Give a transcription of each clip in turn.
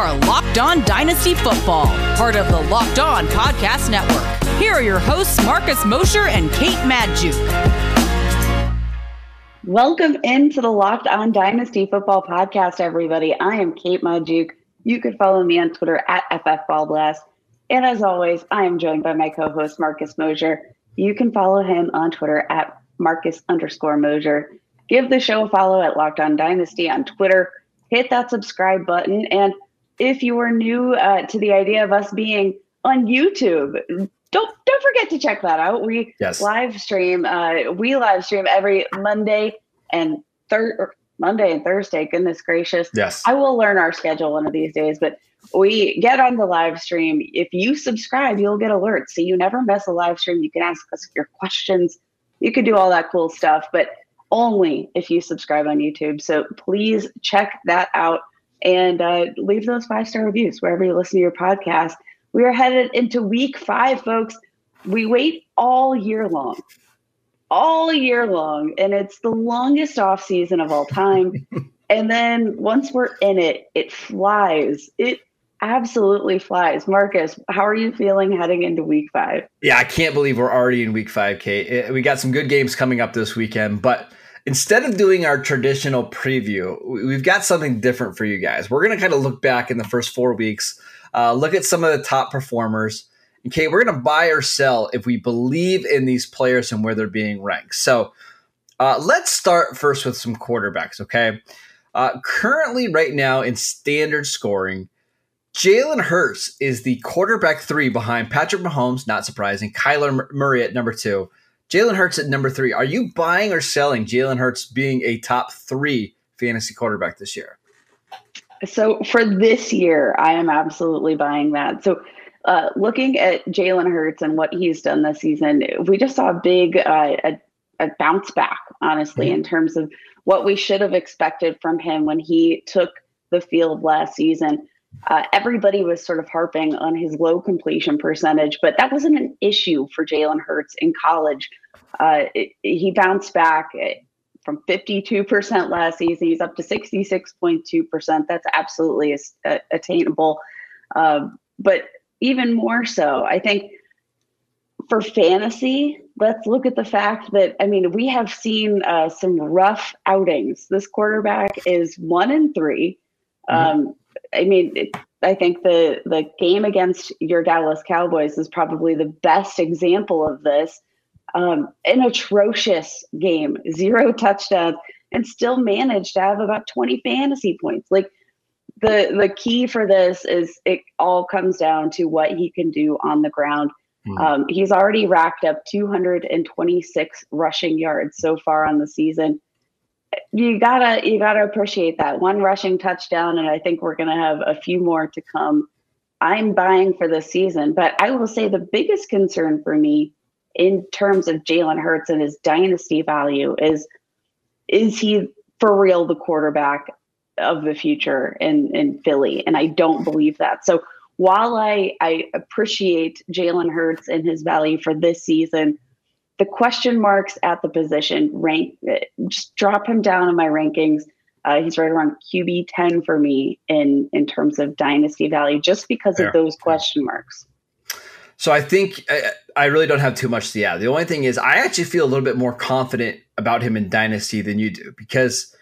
are Locked On Dynasty Football, part of the Locked On Podcast Network. Here are your hosts, Marcus Mosher and Kate Magdziuk. Welcome into the Locked On Dynasty Football Podcast, everybody. I am Kate Magdziuk. You can follow me on Twitter at FFBallBlast. And as always, I am joined by my co-host, Marcus Mosher. You can follow him on Twitter at Marcus underscore Mosher. Give the show a follow at Locked On Dynasty on Twitter. Hit that subscribe button. And if you are new uh, to the idea of us being on YouTube, don't don't forget to check that out. We yes. live stream. Uh, we live stream every Monday and third Monday and Thursday. Goodness gracious! Yes, I will learn our schedule one of these days. But we get on the live stream. If you subscribe, you'll get alerts, so you never miss a live stream. You can ask us your questions. You can do all that cool stuff, but only if you subscribe on YouTube. So please check that out and uh, leave those five star reviews wherever you listen to your podcast. We are headed into week five, folks. We wait all year long, all year long, and it's the longest off season of all time. and then once we're in it, it flies. It absolutely flies. Marcus, how are you feeling heading into week five? Yeah, I can't believe we're already in week five, Kate. We got some good games coming up this weekend, but instead of doing our traditional preview, we've got something different for you guys. We're going to kind of look back in the first four weeks, uh, look at some of the top performers. Okay, we're going to buy or sell if we believe in these players and where they're being ranked. So uh, let's start first with some quarterbacks, okay? Uh, currently, right now in standard scoring, Jalen Hurts is the quarterback three behind Patrick Mahomes, not surprising, Kyler Murray at number two, Jalen Hurts at number three. Are you buying or selling Jalen Hurts being a top three fantasy quarterback this year? So for this year, I am absolutely buying that. So uh, looking at Jalen Hurts and what he's done this season, we just saw a big uh, a, a, bounce back, honestly, mm-hmm. in terms of what we should have expected from him when he took the field last season. Uh, everybody was sort of harping on his low completion percentage, but that wasn't an issue for Jalen Hurts in college. Uh, it, he bounced back from 52% last season. He's up to 66.2%. That's absolutely attainable. Uh, but even more so, I think for fantasy, let's look at the fact that, I mean, we have seen uh, some rough outings. This quarterback is one and 3 mm-hmm. um, I mean, it, I think the the game against your Dallas Cowboys is probably the best example of this. Um, an atrocious game, zero touchdowns, and still managed to have about 20 fantasy points. Like the the key for this is it all comes down to what he can do on the ground. Mm. Um, he's already racked up 226 rushing yards so far on the season you gotta you gotta appreciate that one rushing touchdown, and I think we're gonna have a few more to come. I'm buying for this season, but I will say the biggest concern for me in terms of Jalen Hurts and his dynasty value is is he for real the quarterback of the future in in Philly? And I don't believe that. So while I I appreciate Jalen Hurts and his value for this season the question marks at the position rank just drop him down in my rankings uh, he's right around qb 10 for me in in terms of dynasty value just because Fair. of those question marks so i think I, I, really don't have too much to add the only thing is i actually feel a little bit more confident about him in dynasty than you do because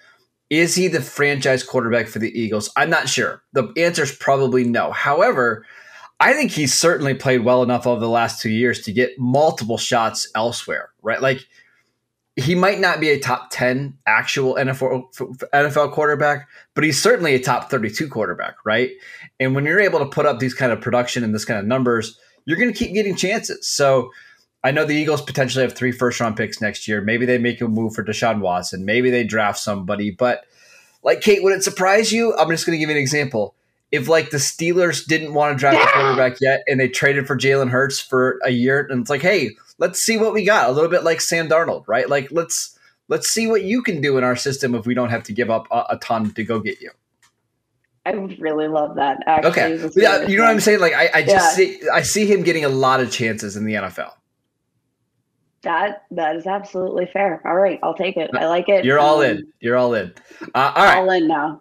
is he the franchise quarterback for the eagles i'm not sure the answer is probably no however I think he's certainly played well enough over the last two years to get multiple shots elsewhere, right? Like he might not be a top 10 actual NFL, NFL quarterback, but he's certainly a top 32 quarterback, right? And when you're able to put up these kind of production and this kind of numbers, you're going to keep getting chances. So I know the Eagles potentially have three first round picks next year. Maybe they make a move for Deshaun Watson. Maybe they draft somebody. But like Kate, would it surprise you? I'm just going to give you an example if like the Steelers didn't want to draft yeah. a quarterback yet and they traded for Jalen Hurts for a year and it's like, hey, let's see what we got. A little bit like Sam Darnold, right? Like let's let's see what you can do in our system if we don't have to give up a, a ton to go get you. I would really love that. Actually, okay, yeah, you know what I'm saying? Like I, I just yeah. see I see him getting a lot of chances in the NFL. That that is absolutely fair. All right, I'll take it. I like it. You're all um, in. You're all in. Uh, all right, all in now.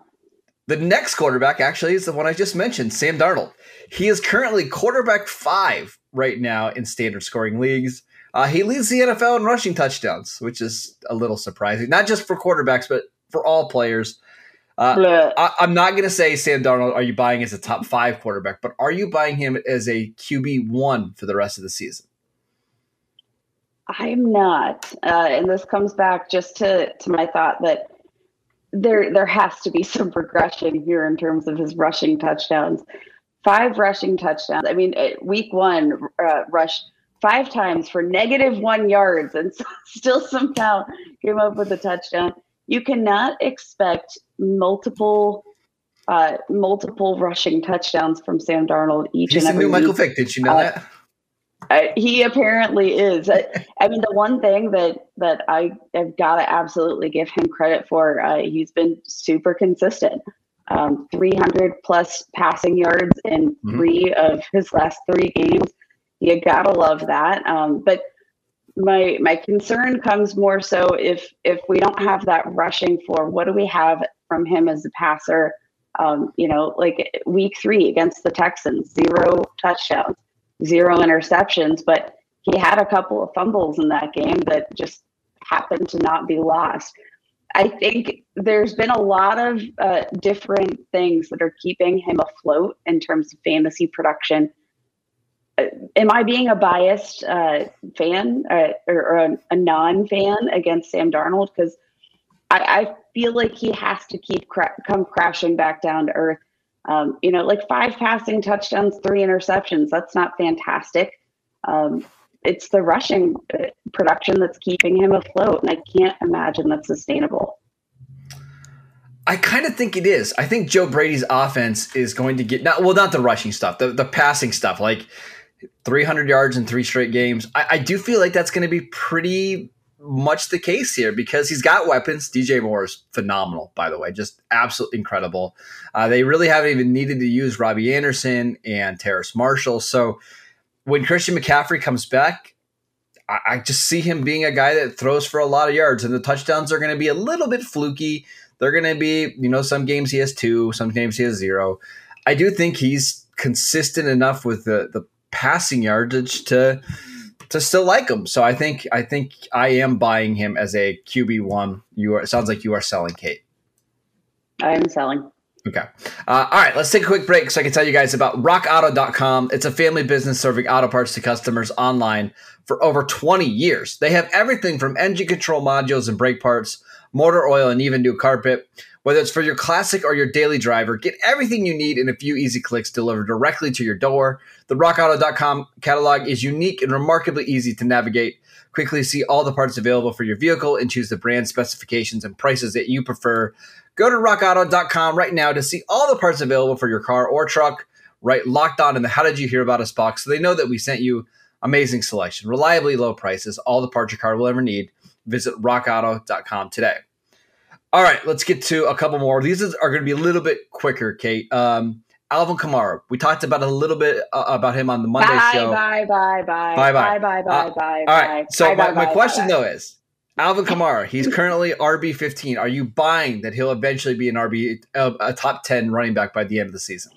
The next quarterback actually is the one I just mentioned, Sam Darnold. He is currently quarterback five right now in standard scoring leagues. Uh, he leads the NFL in rushing touchdowns, which is a little surprising, not just for quarterbacks, but for all players. Uh, I, am not going to say Sam Darnold. Are you buying as a top five quarterback? But are you buying him as a QB one for the rest of the season? I'm not, uh, and this comes back just to to my thought that there there has to be some progression here in terms of his rushing touchdowns. Five rushing touchdowns. I mean, week one uh, rushed five times for negative one yards, and still somehow came up with a touchdown you cannot expect multiple uh, multiple rushing touchdowns from Sam Darnold each He's and every new Michael Vick. Did you know uh, that? Uh, he apparently is. I, I, mean, the one thing that that I have got to absolutely give him credit for, uh, he's been super consistent. Um, 300 plus passing yards in mm-hmm. three of his last three games. You gotta love that. Um, but my my concern comes more so if if we don't have that rushing for what do we have from him as a passer? Um, you know like week three against the texans zero touchdowns zero interceptions but he had a couple of fumbles in that game that just happened to not be lost. I think there's been a lot of uh, different things that are keeping him afloat in terms of fantasy production am I being a biased uh, fan uh, or, or, a, a non-fan against Sam Darnold? Because I, I, feel like he has to keep cra- come crashing back down to earth. Um, you know, like five passing touchdowns, three interceptions. That's not fantastic. Um, it's the rushing uh, production that's keeping him afloat, and I can't imagine that's sustainable. I kind of think it is. I think Joe Brady's offense is going to get not well, not the rushing stuff, the the passing stuff. Like 300 yards in three straight games. I, I do feel like that's going to be pretty much the case here because he's got weapons. DJ Moore is phenomenal, by the way, just absolutely incredible. Uh, they really haven't even needed to use Robbie Anderson and Terrace Marshall. So when Christian McCaffrey comes back, I, I just see him being a guy that throws for a lot of yards, and the touchdowns are going to be a little bit fluky. They're going to be, you know, some games he has two, some games he has zero. I do think he's consistent enough with the the passing yardage to to still like him. So I think I think I am buying him as a QB one. You are. It sounds like you are selling Kate. I am selling. Okay. Uh, all right. Let's take a quick break so I can tell you guys about RockAuto.com. It's a family business serving auto parts to customers online for over 20 years. They have everything from engine control modules and brake parts, motor oil, and even new carpet. Whether it's for your classic or your daily driver, get everything you need in a few easy clicks delivered directly to your door. The rockauto.com catalog is unique and remarkably easy to navigate. Quickly see all the parts available for your vehicle and choose the brand specifications and prices that you prefer. Go to rockauto.com right now to see all the parts available for your car or truck. Right locked on in the How Did You Hear About Us box so they know that we sent you amazing selection, reliably low prices, all the parts your car will ever need. Visit rockauto.com today. All right, let's get to a couple more. These are going to be a little bit quicker, Kate. Um, Alvin Kamara. We talked about a little bit uh, about him on the Monday bye, show. Bye, bye, bye, bye, bye, bye, bye, uh, bye. All right. So bye, my, bye, my question bye, though is, Alvin Kamara. He's currently RB fifteen. Are you buying that he'll eventually be an RB, uh, a top ten running back by the end of the season?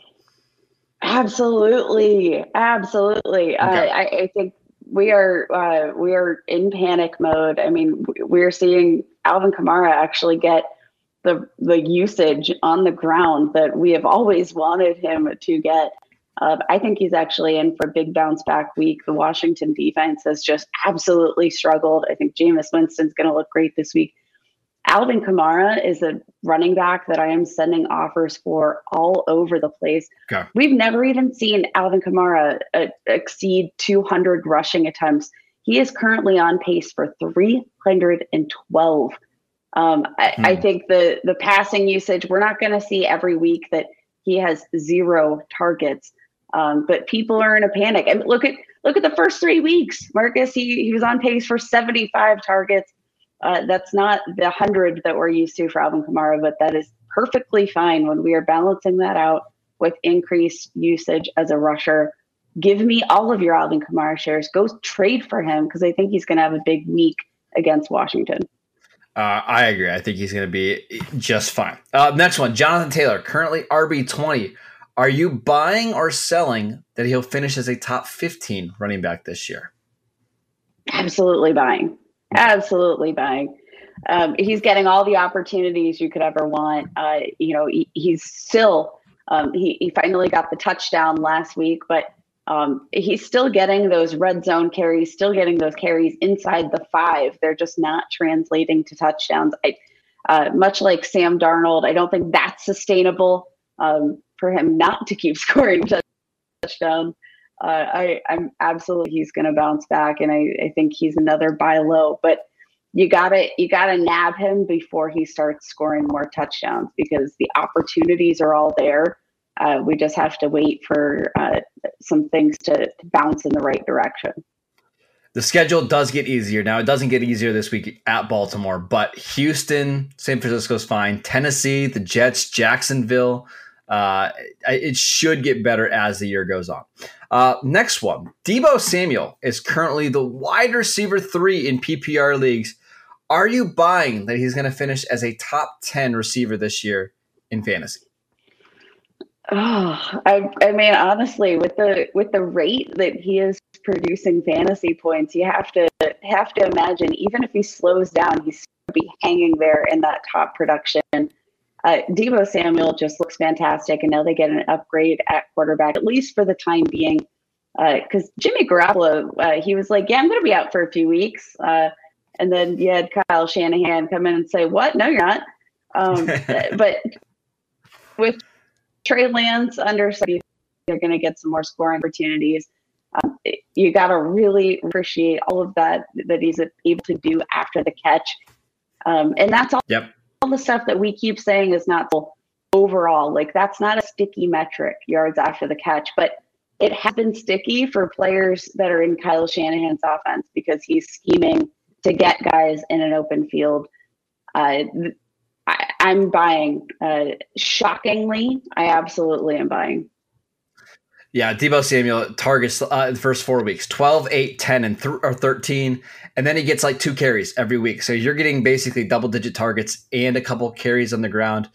Absolutely, absolutely. Uh, okay. I, I, think we are uh, we are in panic mode. I mean, we're seeing Alvin Kamara actually get the the usage on the ground that we have always wanted him to get. Uh, I think he's actually in for a big bounce back week. The Washington defense has just absolutely struggled. I think Jameis Winston's going to look great this week. Alvin Kamara is a running back that I am sending offers for all over the place. Okay. We've never even seen Alvin Kamara uh, exceed 200 rushing attempts. He is currently on pace for 312 um, I, hmm. I, think the the passing usage we're not going to see every week that he has zero targets, um, but people are in a panic. And look at look at the first three weeks, Marcus. He he was on pace for seventy five targets. Uh, that's not the hundred that we're used to for Alvin Kamara, but that is perfectly fine when we are balancing that out with increased usage as a rusher. Give me all of your Alvin Kamara shares. Go trade for him because I think he's going to have a big week against Washington. Uh, I agree. I think he's going to be just fine. Uh, next one, Jonathan Taylor, currently RB twenty. Are you buying or selling that he'll finish as a top fifteen running back this year? Absolutely buying. Absolutely buying. Um, he's getting all the opportunities you could ever want. Uh, you know, he, he's still um, he, he finally got the touchdown last week, but um, he's still getting those red zone carries, still getting those carries inside the five. They're just not translating to touchdowns. I, uh, much like Sam Darnold, I don't think that's sustainable um, for him not to keep scoring touchdowns. Uh, I, I'm absolutely he's going to bounce back, and I, I think he's another buy low. But you gotta you gotta nab him before he starts scoring more touchdowns because the opportunities are all there. Uh, we just have to wait for uh, some things to, to bounce in the right direction. The schedule does get easier now. It doesn't get easier this week at Baltimore, but Houston, San Francisco's fine. Tennessee, the Jets, Jacksonville. Uh, it should get better as the year goes on. Uh, next one, Deebo Samuel is currently the wide receiver three in PPR leagues are you buying that he's going to finish as a top 10 receiver this year in fantasy? Oh, I, I mean, honestly, with the with the rate that he is producing fantasy points, you have to have to imagine even if he slows down, he's going to be hanging there in that top production. Uh, Deebo Samuel just looks fantastic, and now they get an upgrade at quarterback, at least for the time being. Because uh, Jimmy Garoppolo, uh, he was like, "Yeah, I'm going to be out for a few weeks." Uh, and then you had Kyle Shanahan come in and say, "What? No, you're not." Um, but with Trey Lance under, they're going to get some more scoring opportunities. Um, you got to really appreciate all of that that he's able to do after the catch, um, and that's all. Yep. All the stuff that we keep saying is not overall like that's not a sticky metric yards after the catch, but it has been sticky for players that are in Kyle Shanahan's offense because he's scheming to get guys in an open field. Uh, I, am buying. Uh, shockingly, I absolutely am buying. Yeah, Deebo Samuel targets uh, the first four weeks 12, 8, 10, and th- or 13. And then he gets like two carries every week. So you're getting basically double digit targets and a couple carries on the ground.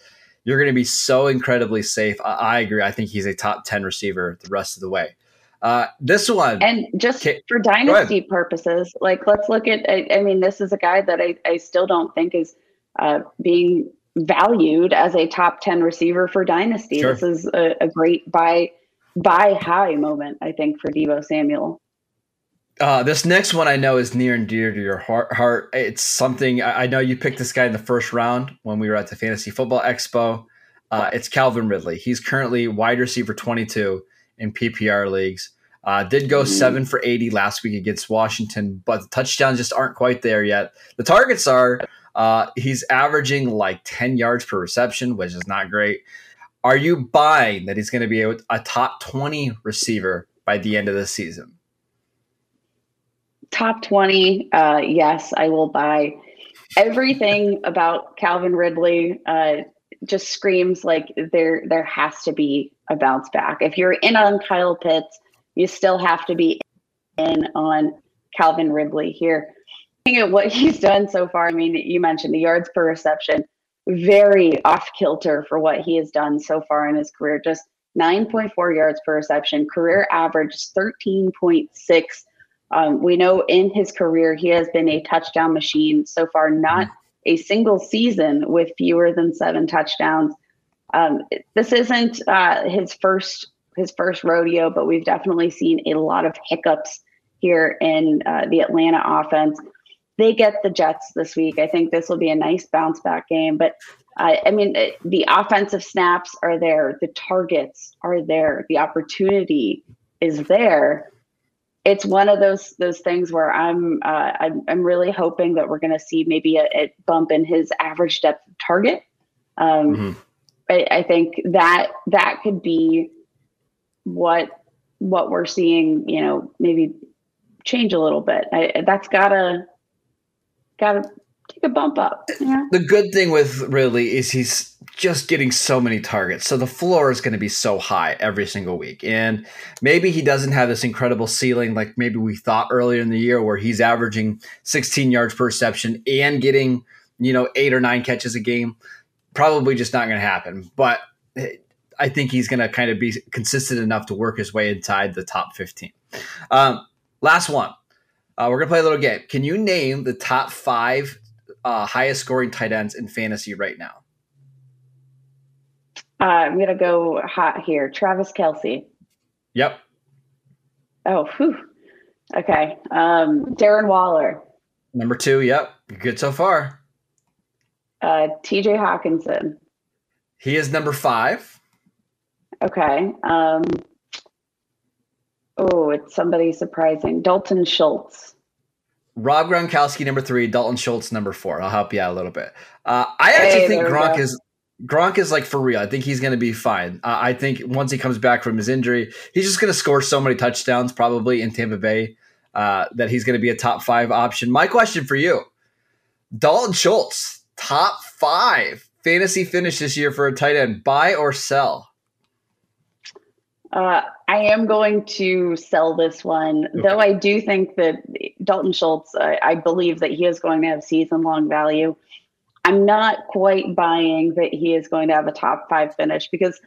You're going to be so incredibly safe. I, I agree. I think he's a top 10 receiver the rest of the way. Uh, this one, and just okay. for dynasty purposes, like let's look at. I, I, mean, this is a guy that I, I still don't think is uh, being valued as a top ten receiver for dynasty. Sure. This is a, a, great buy buy high moment, I think, for Deebo Samuel. Uh, this next one I know is near and dear to your heart. heart. It's something I, I know you picked this guy in the first round when we were at the Fantasy Football Expo. Uh, it's Calvin Ridley. He's currently wide receiver 22 in PPR leagues. Uh, did go mm-hmm. seven for 80 last week against Washington, but the touchdowns just aren't quite there yet. The targets are, uh, he's averaging like 10 yards per reception, which is not great. Are you buying that he's going to be a, a top 20 receiver by the end of the season? Top 20, uh, yes, I will buy. Everything about Calvin Ridley uh, just screams like there there has to be a bounce back. If you're in on Kyle Pitts, you still have to be in on Calvin Ridley here. At what he's done so far, I mean, you mentioned the yards per reception, very off kilter for what he has done so far in his career. Just 9.4 yards per reception, career average 13.6. Um, we know in his career he has been a touchdown machine so far, not a single season with fewer than seven touchdowns. Um, this isn't uh, his first his first rodeo, but we've definitely seen a lot of hiccups here in uh, the Atlanta offense. They get the Jets this week. I think this will be a nice bounce back game. But uh, I mean, the offensive snaps are there, the targets are there, the opportunity is there. It's one of those those things where I'm uh, I'm, I'm really hoping that we're going to see maybe a, a, bump in his average depth target. Um, mm-hmm. I, I think that that could be what what we're seeing, you know, maybe change a little bit. I, that's gotta gotta take a bump up. Yeah. The good thing with Ridley is he's just getting so many targets. So the floor is going to be so high every single week. And maybe he doesn't have this incredible ceiling like maybe we thought earlier in the year where he's averaging 16 yards per reception and getting you know, eight or nine catches a game. Probably just not going to happen. But I think he's going to kind of be consistent enough to work his way inside the top 15. Um, last one. Uh, we're going to play a little game. Can you name the top five uh, highest scoring tight ends in fantasy right now? Uh, I'm going to go hot here. Travis Kelce. Yep. Oh, whew. okay. Um, Darren Waller. Number two. Yep. You're good so far. Uh, TJ Hockenson. He is number five. Okay. Um, oh, it's somebody surprising. Dalton Schultz. Rob Gronkowski number three, Dalton Schultz number four. I'll help you out a little bit. Uh, I actually hey, think Gronk is Gronk is like for real. I think he's going to be fine. Uh, I think once he comes back from his injury, he's just going to score so many touchdowns probably in Tampa Bay uh, that he's going to be a top five option. My question for you, Dalton Schultz, top five fantasy finish this year for a tight end, buy or sell? Uh, I am going to sell this one, okay. though I do think that Dalton Schultz, I, I believe that he is going to have season long value. I'm not quite buying that he is going to have a top five finish because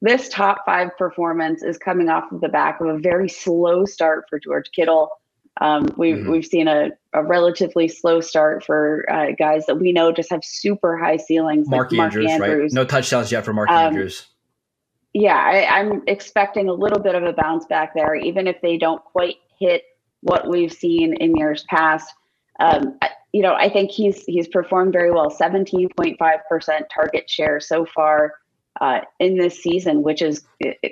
this top five performance is coming off of the back of a very slow start for George Kittle. Um, we've mm-hmm. we've seen a, a relatively slow start for uh, guys that we know just have super high ceilings. Mark, like Andrews, Mark Andrews, right? No touchdowns yet for Mark um, Andrews yeah, I, I'm expecting a little bit of a bounce back there, even if they don't quite hit what we've seen in years past. Um, you know, I think he's he's performed very well. 17.5% target share so far uh, in this season, which is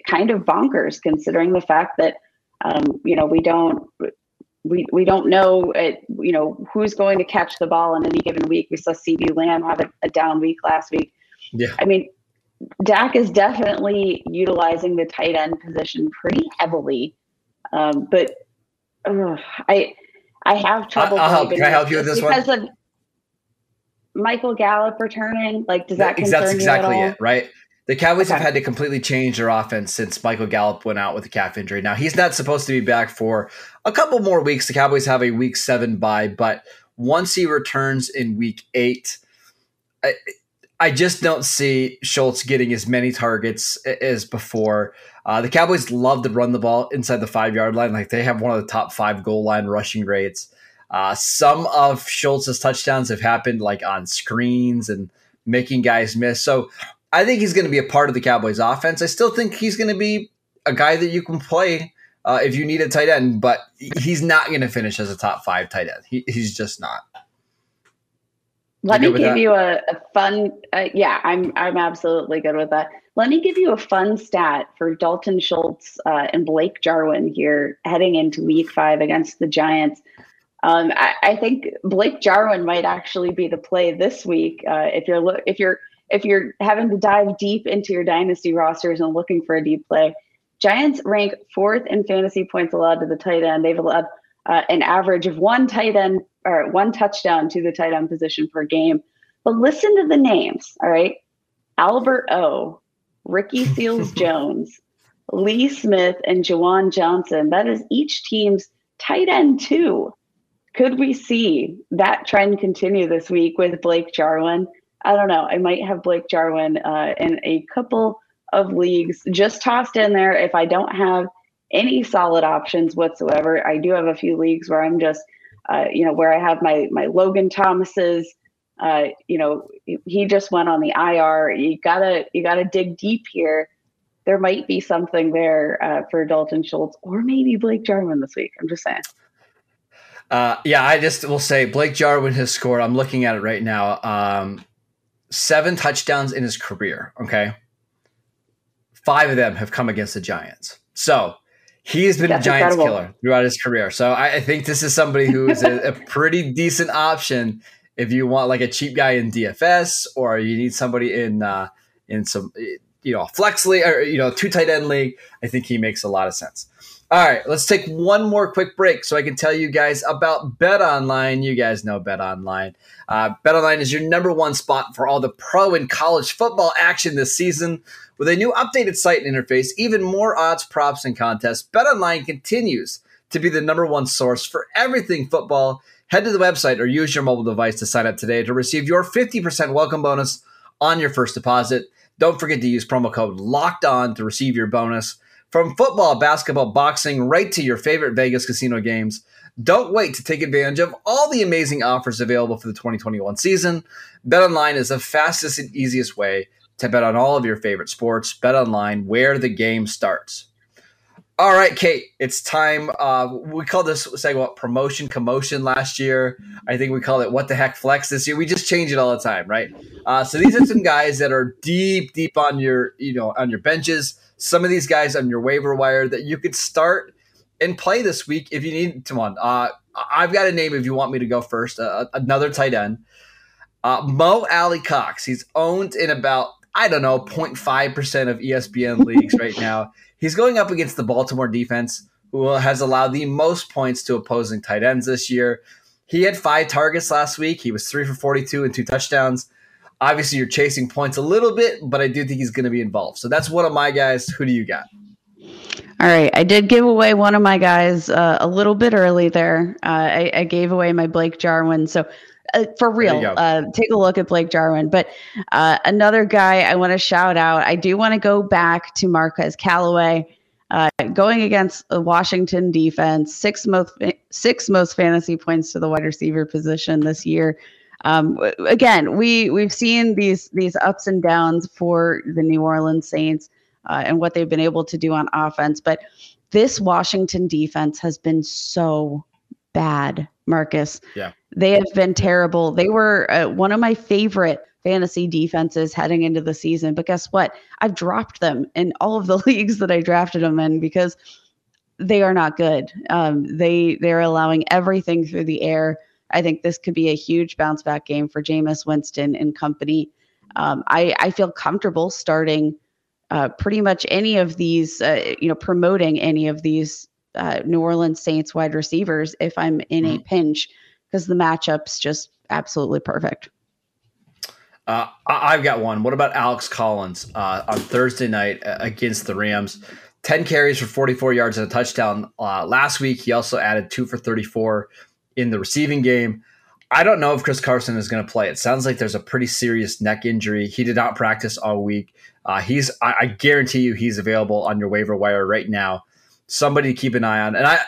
kind of bonkers considering the fact that um, you know we don't we we don't know it, you know who's going to catch the ball in any given week. We saw CeeDee Lamb have a, a down week last week. Yeah, I mean Dak is definitely utilizing the tight end position pretty heavily, um, but uh, I I have trouble. I'll help. Can I help you with this because one? Because of Michael Gallup returning, like does that concern That's exactly it, right? The Cowboys okay. have had to completely change their offense since Michael Gallup went out with a calf injury. Now he's not supposed to be back for a couple more weeks. The Cowboys have a week seven bye, but once he returns in week eight, I, I just don't see Schultz getting as many targets as before. Uh, the Cowboys love to run the ball inside the five yard line. Like they have one of the top five goal line rushing rates. Uh, some of Schultz's touchdowns have happened like on screens and making guys miss. So I think he's going to be a part of the Cowboys offense. I still think he's going to be a guy that you can play uh, if you need a tight end, but he's not going to finish as a top five tight end. He, he's just not. Let me give that? you a, a fun. Uh, yeah, I'm I'm absolutely good with that. Let me give you a fun stat for Dalton Schultz uh, and Blake Jarwin here heading into Week Five against the Giants. Um, I, I, think Blake Jarwin might actually be the play this week uh, if you're lo- if you're if you're having to dive deep into your dynasty rosters and looking for a deep play. Giants rank fourth in fantasy points allowed to the tight end. They've allowed uh, an average of one tight end or one touchdown to the tight end position per game. But listen to the names, all right? Albert O, Ricky Seals Jones, Lee Smith, and Juwan Johnson. That is each team's tight end two. Could we see that trend continue this week with Blake Jarwin? I don't know. I might have Blake Jarwin uh, in a couple of leagues just tossed in there if I don't have any solid options whatsoever. I do have a few leagues where I'm just uh, you know, where I have my my Logan Thomas's. Uh, you know, he just went on the IR. You gotta you gotta dig deep here. There might be something there uh, for Dalton Schultz or maybe Blake Jarwin this week. I'm just saying. Uh, yeah, I just will say Blake Jarwin has scored. I'm looking at it right now. Um, seven touchdowns in his career. Okay, five of them have come against the Giants. So he has been That's a Giants incredible. killer throughout his career. So I, I think this is somebody who is a, a, pretty decent option if you want like a cheap guy in DFS or you need somebody in uh, in some you know flex league or you know two tight end league. I think he makes a lot of sense. All right, let's take one more quick break so I can tell you guys about Bet Online. You guys know Bet Online. Uh, Bet Online is your number one spot for all the pro and college football action this season. With a new updated site and interface, even more odds, props, and contests, BetOnline continues to be the number one source for everything football. Head to the website or use your mobile device to sign up today to receive your 50% welcome bonus on your first deposit. Don't forget to use promo code LOCKED ON to receive your bonus. From football, basketball, boxing, right to your favorite Vegas casino games. Don't wait to take advantage of all the amazing offers available for the 2021 season. BetOnline is the fastest and easiest way to bet on all of your favorite sports. BetOnline, where the game starts. All right, Kate, it's time. Uh, we called this segment promotion commotion last year. I think we called it what the heck flex this year. We just change it all the time, right? Uh, so these are some guys that are deep, deep on your, you know, on your benches. Some of these guys on your waiver wire that you could start and play this week if you need to one. Uh, I've got a name if you want me to go first. Uh, another tight end, uh, Mo Alie-Cox. He's owned in about I don't know 0.5 percent of ESPN leagues right now. He's going up against the Baltimore defense, who has allowed the most points to opposing tight ends this year. He had five targets last week. He was three for 42 and two touchdowns. Obviously, you're chasing points a little bit, but I do think he's going to be involved. So that's one of my guys. Who do you got? All right, I did give away one of my guys uh, a little bit early there. Uh, I, I, gave away my Blake Jarwin. So uh, for real, uh, take a look at Blake Jarwin. But uh, another guy I want to shout out. I do want to go back to Marquez Callaway. Uh, going against the Washington defense, six most six most fantasy points to the wide receiver position this year. Um, again, we we've seen these these ups and downs for the New Orleans Saints uh, and what they've been able to do on offense, but this Washington defense has been so bad, Marcus. Yeah. They have been terrible. They were uh, one of my favorite fantasy defenses heading into the season. But guess what? I've dropped them in all of the leagues that I drafted them in because they are not good. Um, they they're allowing everything through the air. I think this could be a huge bounce back game for Jameis Winston and company. Um, I I feel comfortable starting uh, pretty much any of these, uh, you know, promoting any of these uh, New Orleans Saints wide receivers if I'm in mm-hmm. a pinch because the matchup's just absolutely perfect. Uh, I've got one. What about Alex Collins uh, on Thursday night uh, against the Rams? 10 carries for 44 yards and a touchdown uh, last week. He also added two for 34 in the receiving game. I don't know if Chris Carson is going to play. It sounds like there's a pretty serious neck injury. He did not practice all week. Uh, he's, I, I guarantee you, he's available on your waiver wire right now. Somebody to keep an eye on. And I,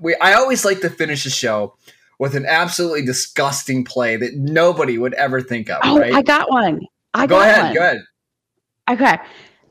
we, I always like to finish the show with an absolutely disgusting play that nobody would ever think of. Oh, right? I got one. I go got ahead. One. Go ahead. Okay.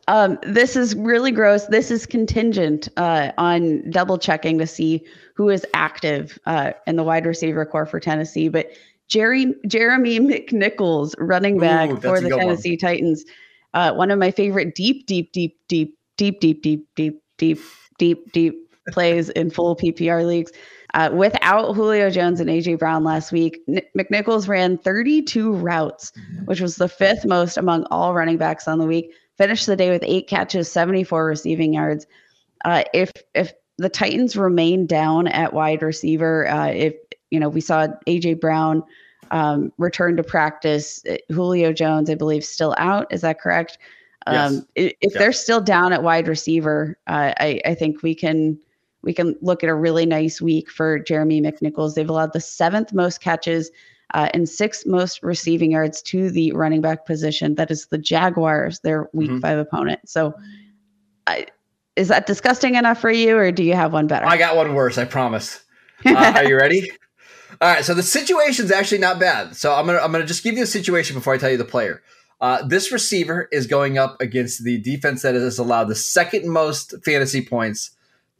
Um, this is really gross. This is contingent uh, on double checking to see who is active uh, in the wide receiver corps for Tennessee. But Jerry Jeremy McNichols, running back Ooh, for the Tennessee one. Titans, uh, one of my favorite deep, deep, deep, deep, deep, deep, deep, deep, deep, deep, deep plays in full PPR leagues. Uh, without Julio Jones and AJ Brown last week, N- McNichols ran 32 routes, which was the fifth most among all running backs on the week. Finished the day with eight catches, 74 receiving yards. Uh, if if the Titans remain down at wide receiver, uh, if you know we saw AJ Brown um, return to practice, uh, Julio Jones, I believe, still out. Is that correct? Um, yes. If they're still down at wide receiver, uh, I, I think we can we can look at a really nice week for Jeremy McNichols. They've allowed the seventh most catches uh, and sixth most receiving yards to the running back position. That is the Jaguars, their week mm-hmm. five opponent. So, I, is that disgusting enough for you, or do you have one better? I got one worse. I promise. Uh, are you ready? All right. So the situation's actually not bad. So I'm gonna I'm gonna just give you a situation before I tell you the player. Uh, this receiver is going up against the defense that has allowed the second most fantasy points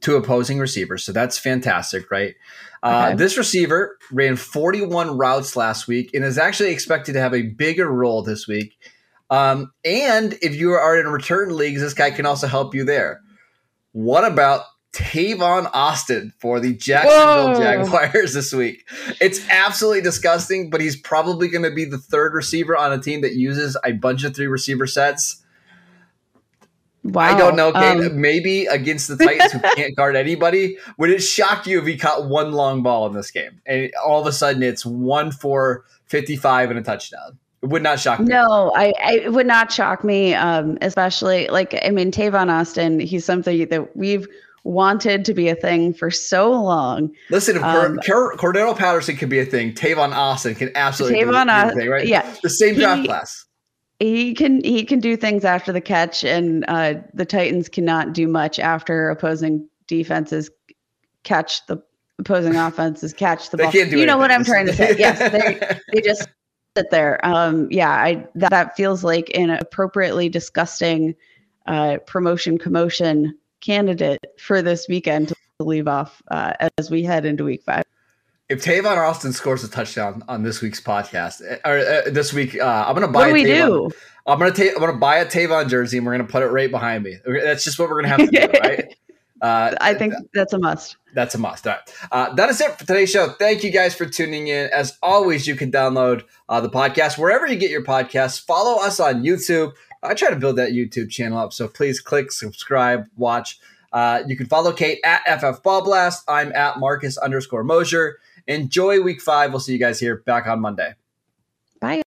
to opposing receivers. So that's fantastic, right? Uh, This receiver ran 41 routes last week and is actually expected to have a bigger role this week. Um, and if you are in return leagues, this guy can also help you there. What about Tavon Austin for the Jacksonville Whoa. Jaguars this week? It's absolutely disgusting, but he's probably going to be the third receiver on a team that uses a bunch of three receiver sets. Wow. I don't know. Um, maybe against the Titans who can't guard anybody, would it shock you if he caught one long ball in this game and all of a sudden it's one for 55 and a touchdown? It would not shock me. No, I, I it would not shock me. Um, especially like I mean Tavon Austin, he's something that we've wanted to be a thing for so long. Listen, if um, Cordarrelle Patterson could be a thing, Tavon Austin can absolutely Tavon be, a thing, right? Yeah, the same draft class. He can he can do things after the catch, and uh, the Titans cannot do much after opposing defenses catch the opposing offenses catch the ball. you anything. know what I'm trying to say? yes, they they just sit there. Um, yeah, I that, that feels like an appropriately disgusting uh, promotion commotion candidate for this weekend to leave off uh, as we head into week five. If Tavon Austin scores a touchdown on this week's podcast uh, or uh, this week, uh, I'm gonna buy. What do we Tavon, do? I'm gonna take. I'm gonna buy a Tavon jersey and we're gonna put it right behind me. That's just what we're gonna have to do, right? Uh, I think that's a must. That's a must. All right. Uh, that is it for today's show. Thank you guys for tuning in. As always, you can download uh, the podcast wherever you get your podcasts. Follow us on YouTube. I try to build that YouTube channel up, so please click subscribe, watch. Uh, you can follow Kate at FF Ball Blast. I'm at Marcus underscore Mosher. Enjoy week five. We'll see you guys here back on Monday. Bye.